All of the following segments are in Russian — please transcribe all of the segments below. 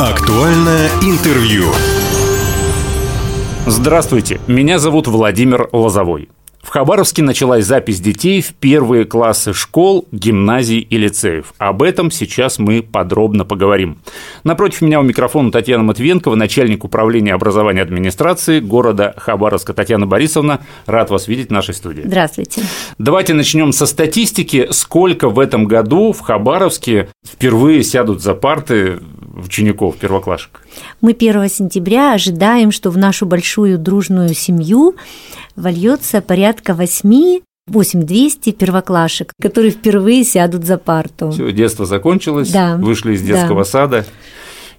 Актуальное интервью. Здравствуйте, меня зовут Владимир Лозовой. В Хабаровске началась запись детей в первые классы школ, гимназий и лицеев. Об этом сейчас мы подробно поговорим. Напротив меня у микрофона Татьяна Матвенкова, начальник управления образования администрации города Хабаровска. Татьяна Борисовна, рад вас видеть в нашей студии. Здравствуйте. Давайте начнем со статистики. Сколько в этом году в Хабаровске впервые сядут за парты учеников, первоклашек? Мы 1 сентября ожидаем, что в нашу большую дружную семью вольется порядка 8 8200 первоклашек, которые впервые сядут за парту. Все, детство закончилось, да, вышли из детского да. сада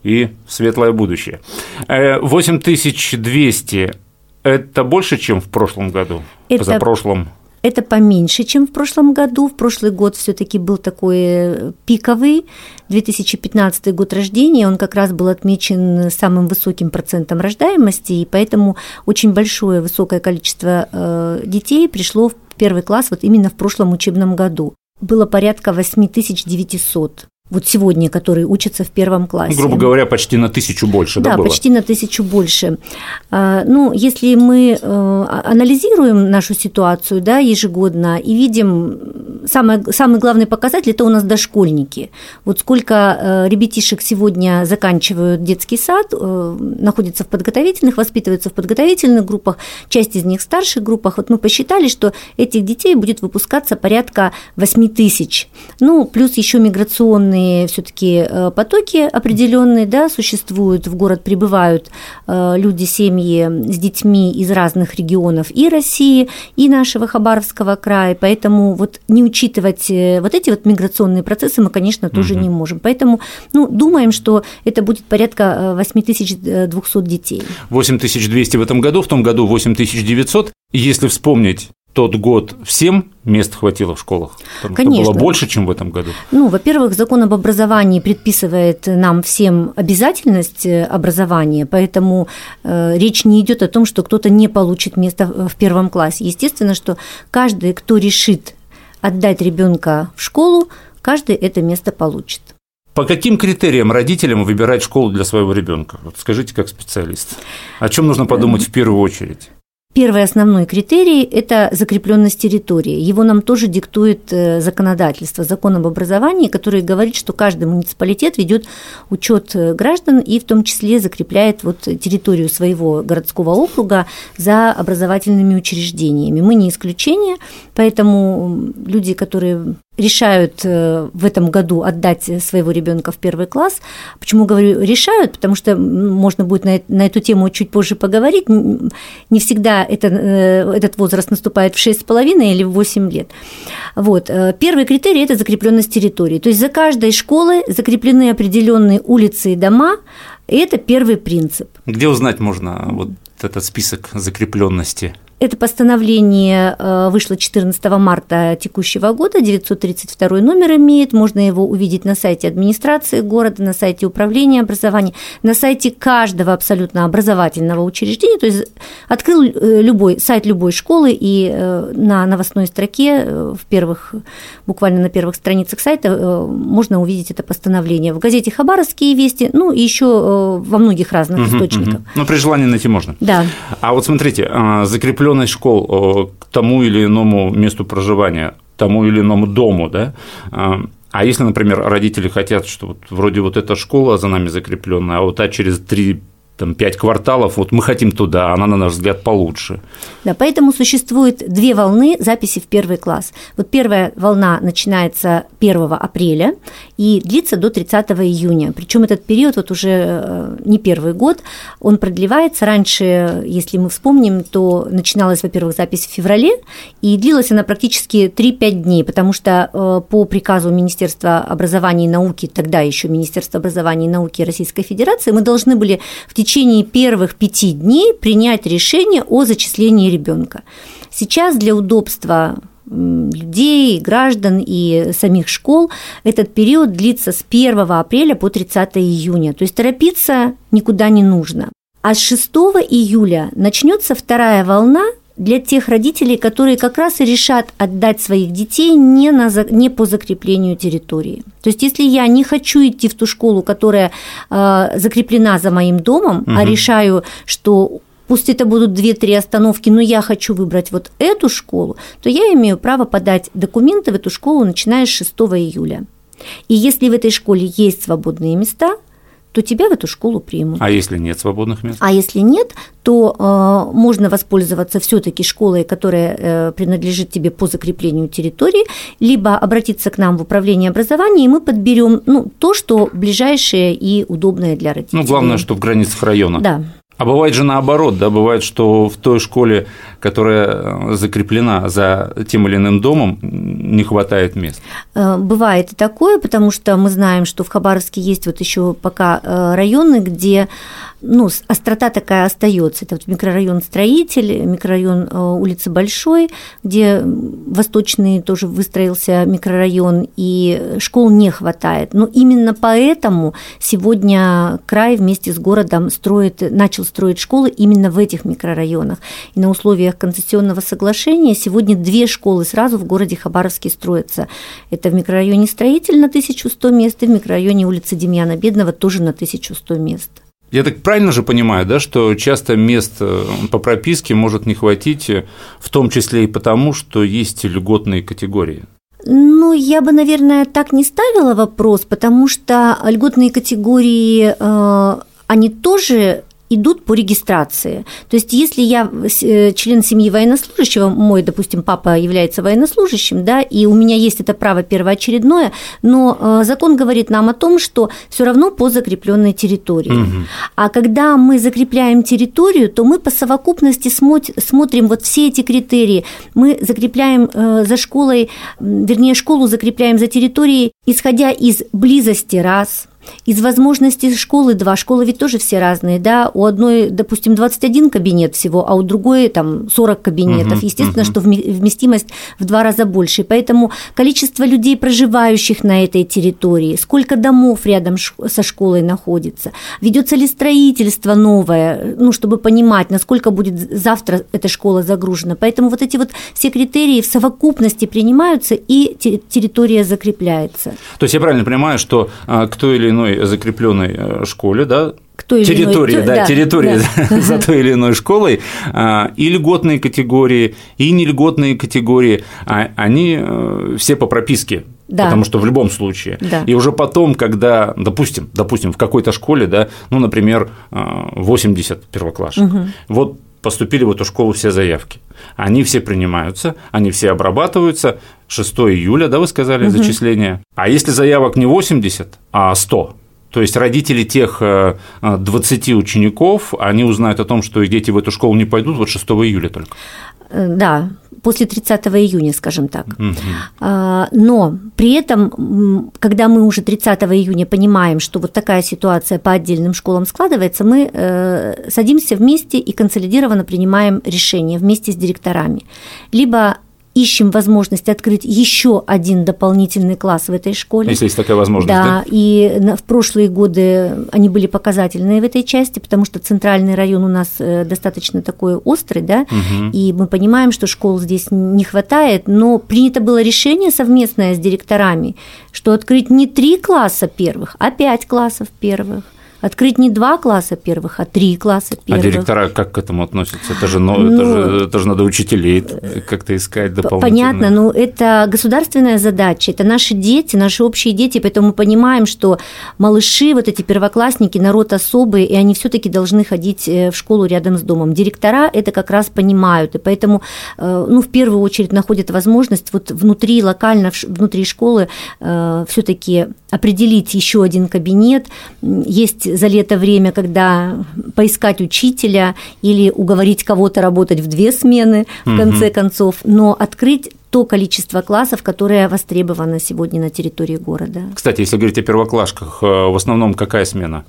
и светлое будущее. 8200 э, – это больше, чем в прошлом году, это... позапрошлом? Это поменьше, чем в прошлом году. В прошлый год все-таки был такой э, пиковый. 2015 год рождения, он как раз был отмечен самым высоким процентом рождаемости, и поэтому очень большое, высокое количество э, детей пришло в первый класс вот именно в прошлом учебном году. Было порядка 8900 вот сегодня, которые учатся в первом классе. Грубо говоря, почти на тысячу больше, да, да было? почти на тысячу больше. А, ну, если мы э, анализируем нашу ситуацию, да, ежегодно и видим самое, самый главный показатель – это у нас дошкольники. Вот сколько э, ребятишек сегодня заканчивают детский сад, э, находятся в подготовительных, воспитываются в подготовительных группах, часть из них в старших группах. Вот мы посчитали, что этих детей будет выпускаться порядка 8 тысяч. Ну, плюс еще миграционные определенные все-таки э, потоки определенные, да, существуют, в город прибывают э, люди, семьи с детьми из разных регионов и России, и нашего Хабаровского края, поэтому вот не учитывать э, вот эти вот миграционные процессы мы, конечно, тоже угу. не можем. Поэтому, ну, думаем, что это будет порядка 8200 детей. 8200 в этом году, в том году 8900. Если вспомнить тот год всем мест хватило в школах? Потому Конечно. Что было больше, чем в этом году? Ну, во-первых, закон об образовании предписывает нам всем обязательность э, образования, поэтому э, речь не идет о том, что кто-то не получит место в первом классе. Естественно, что каждый, кто решит отдать ребенка в школу, каждый это место получит. По каким критериям родителям выбирать школу для своего ребенка? Вот скажите, как специалист. О чем нужно подумать в первую очередь? Первый основной критерий – это закрепленность территории. Его нам тоже диктует э, законодательство, закон об образовании, который говорит, что каждый муниципалитет ведет учет э, граждан и в том числе закрепляет вот территорию своего городского округа за образовательными учреждениями. Мы не исключение, поэтому люди, которые решают э, в этом году отдать своего ребенка в первый класс. Почему говорю решают? Потому что можно будет на, эту тему чуть позже поговорить. Не всегда это, э, этот возраст наступает в 6,5 или в 8 лет. Вот. Э, первый критерий – это закрепленность территории. То есть за каждой школой закреплены определенные улицы и дома, и это первый принцип. Где узнать можно вот этот список закрепленности? Это постановление э, вышло 14 марта текущего года, 932 номер имеет, можно его увидеть на сайте администрации города, на сайте управления образования, на сайте каждого абсолютно образовательного учреждения, то есть открыл э, любой сайт любой школы и э, на новостной строке в первых, буквально на первых страницах сайта можно увидеть это постановление. В газете «Хабаровские вести», ну и еще во многих разных угу, источниках. Угу. Ну, при желании найти можно. Да. А вот смотрите, закреплен закрепленность школ к тому или иному месту проживания, тому или иному дому, да, а, а если, например, родители хотят, что вот вроде вот эта школа за нами закрепленная, а вот та через три там, пять кварталов, вот мы хотим туда, она, на наш взгляд, получше. Да, поэтому существует две волны записи в первый класс. Вот первая волна начинается 1 апреля и длится до 30 июня. Причем этот период вот уже э, не первый год, он продлевается. Раньше, если мы вспомним, то начиналась, во-первых, запись в феврале, и длилась она практически 3-5 дней, потому что э, по приказу Министерства образования и науки, тогда еще Министерства образования и науки Российской Федерации, мы должны были в течение течение первых пяти дней принять решение о зачислении ребенка. Сейчас для удобства людей, граждан и самих школ этот период длится с 1 апреля по 30 июня. То есть торопиться никуда не нужно. А с 6 июля начнется вторая волна для тех родителей, которые как раз и решат отдать своих детей не, на, не по закреплению территории. То есть, если я не хочу идти в ту школу, которая э, закреплена за моим домом, угу. а решаю, что пусть это будут 2-3 остановки, но я хочу выбрать вот эту школу, то я имею право подать документы в эту школу, начиная с 6 июля. И если в этой школе есть свободные места, то тебя в эту школу примут. А если нет свободных мест? А если нет, то э, можно воспользоваться все-таки школой, которая э, принадлежит тебе по закреплению территории, либо обратиться к нам в управление образования, и мы подберем ну, то, что ближайшее и удобное для родителей. Ну, главное, что в границах района. Да. А бывает же наоборот, да, бывает, что в той школе, которая закреплена за тем или иным домом, не хватает мест. Э, бывает и такое, потому что мы знаем, что в Хабаровске есть вот еще пока э, районы, где ну, острота такая остается. Это вот микрорайон Строитель, микрорайон э, улицы Большой, где восточный тоже выстроился микрорайон, и школ не хватает. Но именно поэтому сегодня край вместе с городом строит, начал строить школы именно в этих микрорайонах. И на условиях концессионного соглашения сегодня две школы сразу в городе Хабаровске строятся. Это в микрорайоне Строитель на 1100 мест и в микрорайоне улицы Демьяна Бедного тоже на 1100 мест. Я так правильно же понимаю, да, что часто мест э, по прописке может не хватить, э, в том числе и потому, что есть льготные категории? Ну, я бы, наверное, так не ставила вопрос, потому что льготные категории, э, они тоже идут по регистрации. То есть, если я э, член семьи военнослужащего, мой, допустим, папа является военнослужащим, да, и у меня есть это право первоочередное, но э, закон говорит нам о том, что все равно по закрепленной территории. Угу. А когда мы закрепляем территорию, то мы по совокупности смотрим вот все эти критерии. Мы закрепляем э, за школой, вернее, школу закрепляем за территорией, исходя из близости раз, из возможностей школы два, школы ведь тоже все разные, да, у одной, допустим, 21 кабинет всего, а у другой там 40 кабинетов. Угу, Естественно, угу. что вместимость в два раза больше, поэтому количество людей, проживающих на этой территории, сколько домов рядом со школой находится, ведется ли строительство новое, ну, чтобы понимать, насколько будет завтра эта школа загружена. Поэтому вот эти вот все критерии в совокупности принимаются, и территория закрепляется. То есть я правильно понимаю, что а, кто или иной закрепленной э, школе, да, той территории, иной, да, да, территории да. за той или иной школой, а, и льготные категории, и нельготные категории, а, они э, все по прописке. Да. Потому что в любом случае. Да. И уже потом, когда, допустим, допустим, в какой-то школе, да, ну, например, 80 э, первоклашек, угу. вот поступили в эту школу все заявки. Они все принимаются, они все обрабатываются. 6 июля, да, вы сказали, угу. зачисление. А если заявок не 80, а 100, то есть родители тех 20 э, учеников, они узнают о том, что их дети в эту школу не пойдут вот 6 июля только. Э, да, после 30 июня, скажем так. Угу. Но при этом, когда мы уже 30 июня понимаем, что вот такая ситуация по отдельным школам складывается, мы э, садимся вместе и консолидированно принимаем решение вместе с директорами. Либо ищем возможность открыть еще один дополнительный класс в этой школе. Если есть такая возможность. Да, да? и в прошлые годы они были показательные в этой части, потому что центральный район у нас э, достаточно такой острый, да, угу. и мы понимаем, что школ здесь не хватает, но принято было решение совместное с директорами, что открыть не три класса первых, а пять классов первых открыть не два класса первых, а три класса а первых. А директора как к этому относятся? Это же, ну, ну, это же, это же надо учителей как-то искать дополнительно. Понятно, но ну, это государственная задача, это наши дети, наши общие дети, поэтому мы понимаем, что малыши, вот эти первоклассники, народ особый, и они все таки должны ходить э, в школу рядом с домом. Директора это как раз понимают, и поэтому, э, ну, в первую очередь находят возможность вот внутри, локально, внутри школы э, все таки определить еще один кабинет. Есть за лето время, когда поискать учителя или уговорить кого-то работать в две смены, в конце угу. концов, но открыть то количество классов, которое востребовано сегодня на территории города. Кстати, если говорить о первоклашках, э, в основном какая смена?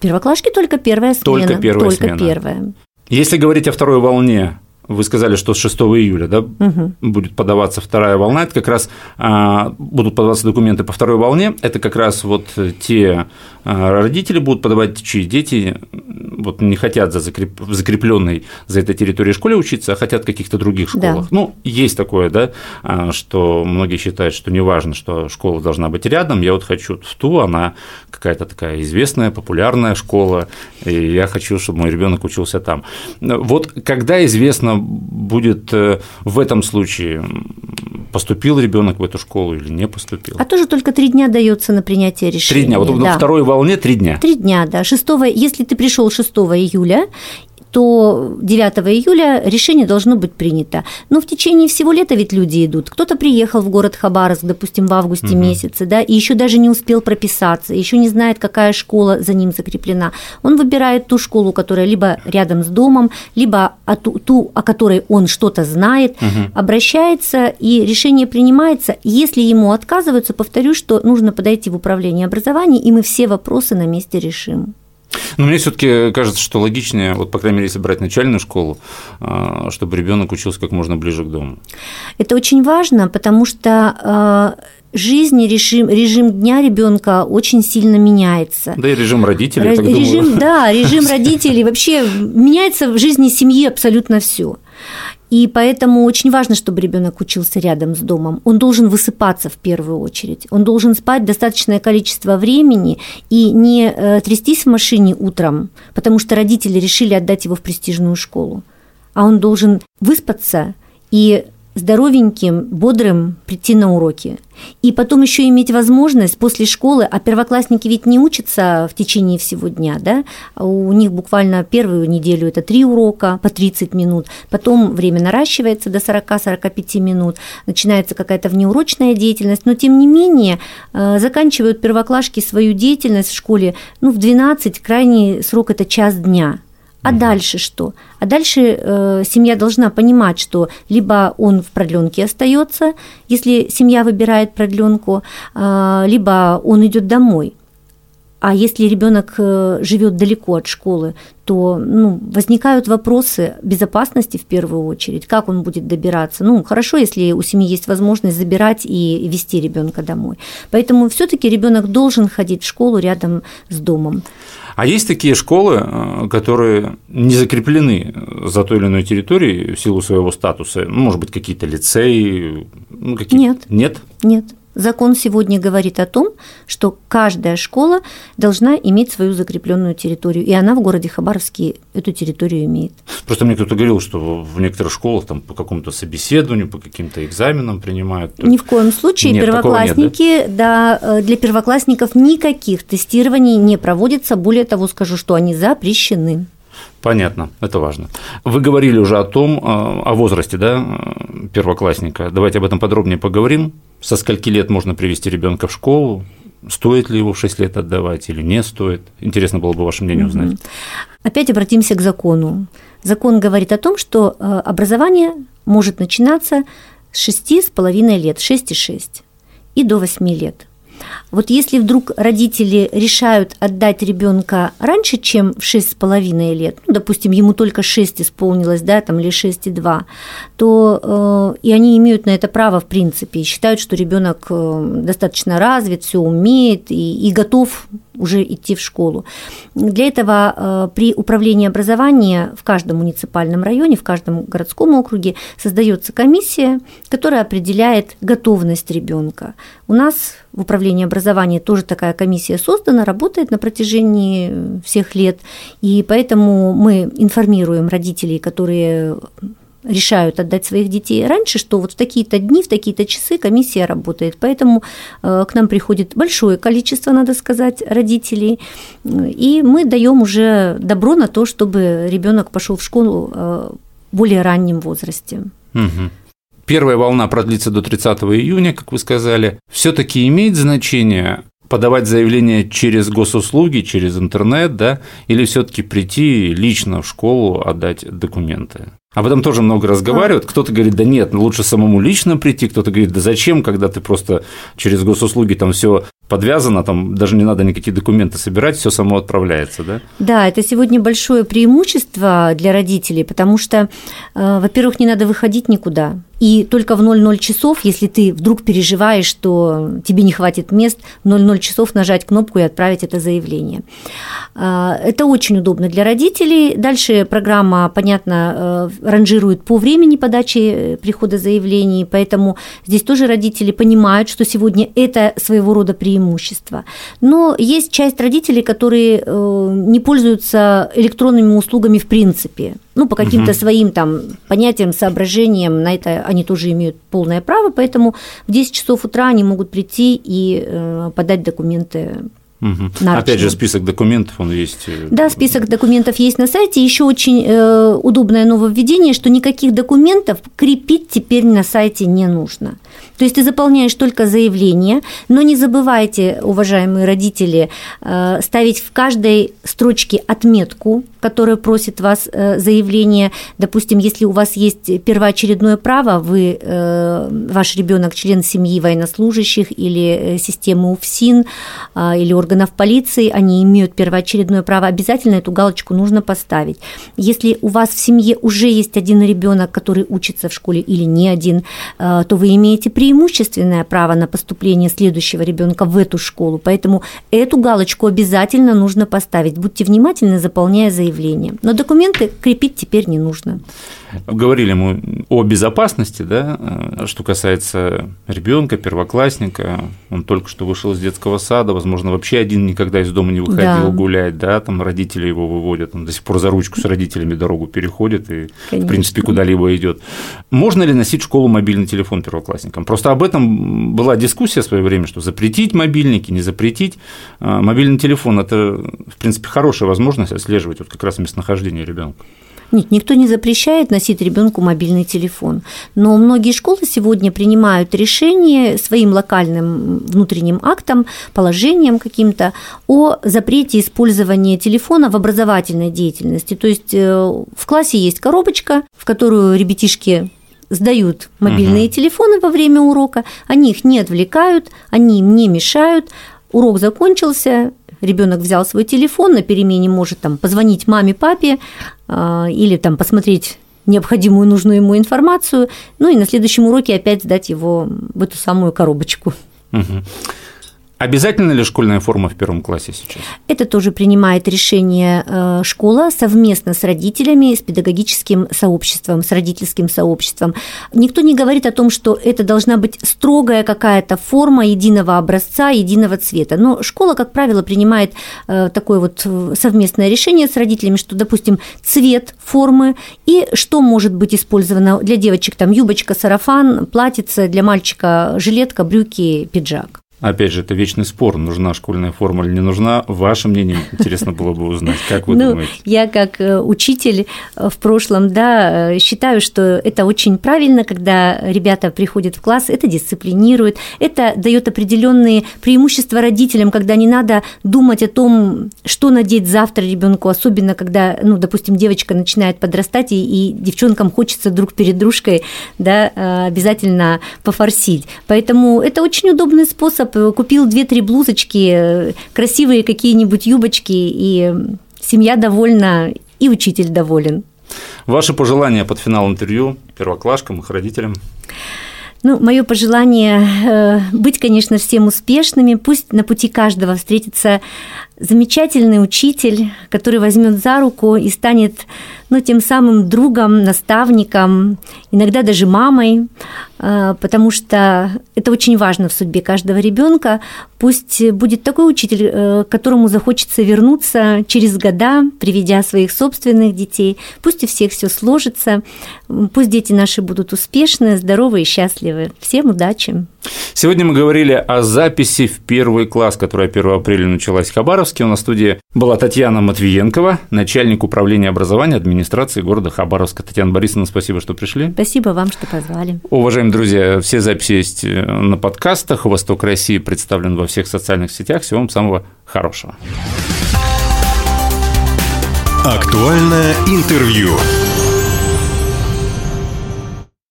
Первоклашки только первая смена. Только первая только смена. Первая. Если говорить о второй волне, вы сказали, что с 6 июля да, угу. будет подаваться вторая волна. Это как раз а, будут подаваться документы по второй волне. Это как раз вот те а, родители будут подавать, чьи дети вот, не хотят за закреп... закрепленной за этой территорией школе учиться, а хотят в каких-то других школах. Да. Ну, есть такое, да, а, что многие считают, что не важно, что школа должна быть рядом. Я вот хочу в ту, она какая-то такая известная, популярная школа, и я хочу, чтобы мой ребенок учился там. Вот когда известно будет э, в этом случае, поступил ребенок в эту школу или не поступил. А тоже только три дня дается на принятие решения. Три дня. Вот да. на второй волне три дня. Три дня, да. 6, если ты пришел 6 июля то 9 июля решение должно быть принято. Но в течение всего лета ведь люди идут. Кто-то приехал в город Хабаровск, допустим, в августе угу. месяце, да, и еще даже не успел прописаться, еще не знает, какая школа за ним закреплена. Он выбирает ту школу, которая либо рядом с домом, либо ту, ту о которой он что-то знает, угу. обращается, и решение принимается. Если ему отказываются, повторю, что нужно подойти в управление образования, и мы все вопросы на месте решим. Но мне все-таки кажется, что логичнее, вот, по крайней мере, если брать начальную школу, а, чтобы ребенок учился как можно ближе к дому. Это очень важно, потому что а, жизнь и режим, режим дня ребенка очень сильно меняется. Да и режим родителей. Р- режим, да, режим родителей вообще меняется в жизни семьи абсолютно все. И поэтому очень важно, чтобы ребенок учился рядом с домом. Он должен высыпаться в первую очередь. Он должен спать достаточное количество времени и не э, трястись в машине утром, потому что родители решили отдать его в престижную школу. А он должен выспаться и здоровеньким, бодрым прийти на уроки. И потом еще иметь возможность после школы, а первоклассники ведь не учатся в течение всего дня, да, у них буквально первую неделю это три урока по 30 минут, потом время наращивается до 40-45 минут, начинается какая-то внеурочная деятельность, но тем не менее э, заканчивают первоклашки свою деятельность в школе ну, в 12, крайний срок это час дня – а дальше что? А дальше э, семья должна понимать, что либо он в продленке остается, если семья выбирает продленку, э, либо он идет домой. А если ребенок э, живет далеко от школы, то ну, возникают вопросы безопасности в первую очередь, как он будет добираться. Ну, хорошо, если у семьи есть возможность забирать и вести ребенка домой. Поэтому все-таки ребенок должен ходить в школу рядом с домом. А есть такие школы, э, которые не закреплены за той или иной территорией в силу своего статуса? Ну, может быть, какие-то лицеи? Ну, какие... Нет. Нет? Нет. Закон сегодня говорит о том, что каждая школа должна иметь свою закрепленную территорию, и она в городе Хабаровске эту территорию имеет. Просто мне кто-то говорил, что в некоторых школах там по какому-то собеседованию, по каким-то экзаменам принимают. Ни в коем случае нет, первоклассники, нет, да? да, э, для первоклассников никаких тестирований не проводится. Более того, скажу, что они запрещены. Понятно, это важно. Вы говорили уже о том, э, о возрасте да, первоклассника. Давайте об этом подробнее поговорим. Со скольки лет можно привести ребенка в школу? Стоит ли его в 6 лет отдавать или не стоит? Интересно было бы ваше мнение узнать. Опять обратимся к закону. Закон говорит о том, что э, образование может начинаться с 6,5 лет, 6,6 и до 8 лет. Вот если вдруг родители решают отдать ребенка раньше, чем в 6,5 лет, ну, допустим, ему только 6 исполнилось, да, там, или 6,2, то э, и они имеют на это право, в принципе, и считают, что ребенок э, достаточно развит, все умеет и, и готов уже идти в школу. Для этого э, при управлении образования в каждом муниципальном районе, в каждом городском округе создается комиссия, которая определяет готовность ребенка. У нас в управлении образования тоже такая комиссия создана, работает на протяжении всех лет, и поэтому мы информируем родителей, которые решают отдать своих детей раньше, что вот в такие-то дни, в такие-то часы комиссия работает. Поэтому э, к нам приходит большое количество, надо сказать, родителей, и мы даем уже добро на то, чтобы ребенок пошел в школу э, в более раннем возрасте. Угу. Первая волна продлится до 30 июня, как вы сказали. Все-таки имеет значение подавать заявление через госуслуги, через интернет, да, или все-таки прийти лично в школу отдать документы? Об этом тоже много разговаривают. Кто-то говорит, да нет, ну лучше самому лично прийти, кто-то говорит, да зачем, когда ты просто через госуслуги там все подвязано, там даже не надо никакие документы собирать, все само отправляется, да? Да, это сегодня большое преимущество для родителей, потому что, э, во-первых, не надо выходить никуда. И только в 00 часов, если ты вдруг переживаешь, что тебе не хватит мест, в 00 часов нажать кнопку и отправить это заявление. А, это очень удобно для родителей. Дальше программа, понятно, э, ранжирует по времени подачи э, прихода заявлений, поэтому здесь тоже родители понимают, что сегодня это своего рода преимущество. Но есть часть родителей, которые э, не пользуются электронными услугами в принципе. Ну, по каким-то угу. своим там понятиям, соображениям на это они тоже имеют полное право, поэтому в 10 часов утра они могут прийти и э, подать документы Угу. Опять же, список документов он есть. Э, да, список документов есть на сайте. Еще очень э, удобное нововведение, что никаких документов крепить теперь на сайте не нужно. То есть ты заполняешь только заявление, но не забывайте, уважаемые родители, э, ставить в каждой строчке отметку, которая просит вас э, заявление. Допустим, если у вас есть первоочередное право, вы, э, ваш ребенок член семьи военнослужащих или системы УФСИН или органов полиции, они имеют первоочередное право, обязательно эту галочку нужно поставить. Если у вас в семье уже есть один ребенок, который учится в школе или не один, то вы имеете преимущественное право на поступление следующего ребенка в эту школу, поэтому эту галочку обязательно нужно поставить. Будьте внимательны, заполняя заявление. Но документы крепить теперь не нужно. Говорили мы о безопасности, да, э, что касается ребенка, первоклассника, он только что вышел из детского сада, возможно, вообще один никогда из дома не выходил да. гулять, да, там родители его выводят, он до сих пор за ручку с родителями дорогу переходит и, Конечно. в принципе, куда-либо идет. Можно ли носить в школу мобильный телефон первоклассникам? Просто об этом была дискуссия в свое время, что запретить мобильники, не запретить. А, мобильный телефон – это, в принципе, хорошая возможность отслеживать вот как раз местонахождение ребенка. Нет, никто не запрещает носить ребенку мобильный телефон, но многие школы сегодня принимают решение своим локальным внутренним актом, положением каким-то о запрете использования телефона в образовательной деятельности. То есть э, в классе есть коробочка, в которую ребятишки сдают мобильные угу. телефоны во время урока, они их не отвлекают, они им не мешают. Урок закончился, ребенок взял свой телефон, на перемене может там позвонить маме, папе э, или там посмотреть необходимую нужную ему информацию, ну и на следующем уроке опять сдать его в эту самую коробочку. Угу. Обязательно ли школьная форма в первом классе сейчас? Это тоже принимает решение э, школа совместно с родителями, с педагогическим сообществом, с родительским сообществом. Никто не говорит о том, что это должна быть строгая какая-то форма единого образца, единого цвета. Но школа, как правило, принимает э, такое вот совместное решение с родителями, что, допустим, цвет формы и что может быть использовано для девочек, там юбочка, сарафан, платьице, для мальчика жилетка, брюки, пиджак. Опять же, это вечный спор, нужна школьная форма или не нужна. Ваше мнение интересно было бы узнать. Как вы ну, думаете? Я как э, учитель э, в прошлом, да, э, считаю, что это очень правильно, когда ребята приходят в класс, это дисциплинирует, это дает определенные преимущества родителям, когда не надо думать о том, что надеть завтра ребенку, особенно когда, ну, допустим, девочка начинает подрастать, и, и девчонкам хочется друг перед дружкой, да, обязательно пофорсить. Поэтому это очень удобный способ купил две-три блузочки, э, красивые какие-нибудь юбочки, и семья довольна, и учитель доволен. Ваши пожелания под финал интервью первоклашкам, их родителям? Ну, мое пожелание э, быть, конечно, всем успешными. Пусть на пути каждого встретится замечательный учитель, который возьмет за руку и станет ну, тем самым другом, наставником, иногда даже мамой, э, потому что это очень важно в судьбе каждого ребенка. Пусть будет такой учитель, э, к которому захочется вернуться через года, приведя своих собственных детей. Пусть у всех все сложится, пусть дети наши будут успешны, здоровы и счастливы. Всем удачи! Сегодня мы говорили о записи в первый класс, которая 1 апреля началась в Хабаровске. У нас в студии была Татьяна Матвиенкова, начальник управления образования администрации города Хабаровска. Татьяна Борисовна, спасибо, что пришли. Спасибо вам, что позвали. Уважаемые друзья, все записи есть э, на подкастах. «Восток России» представлен во всех социальных сетях. Всего вам самого хорошего. Актуальное интервью.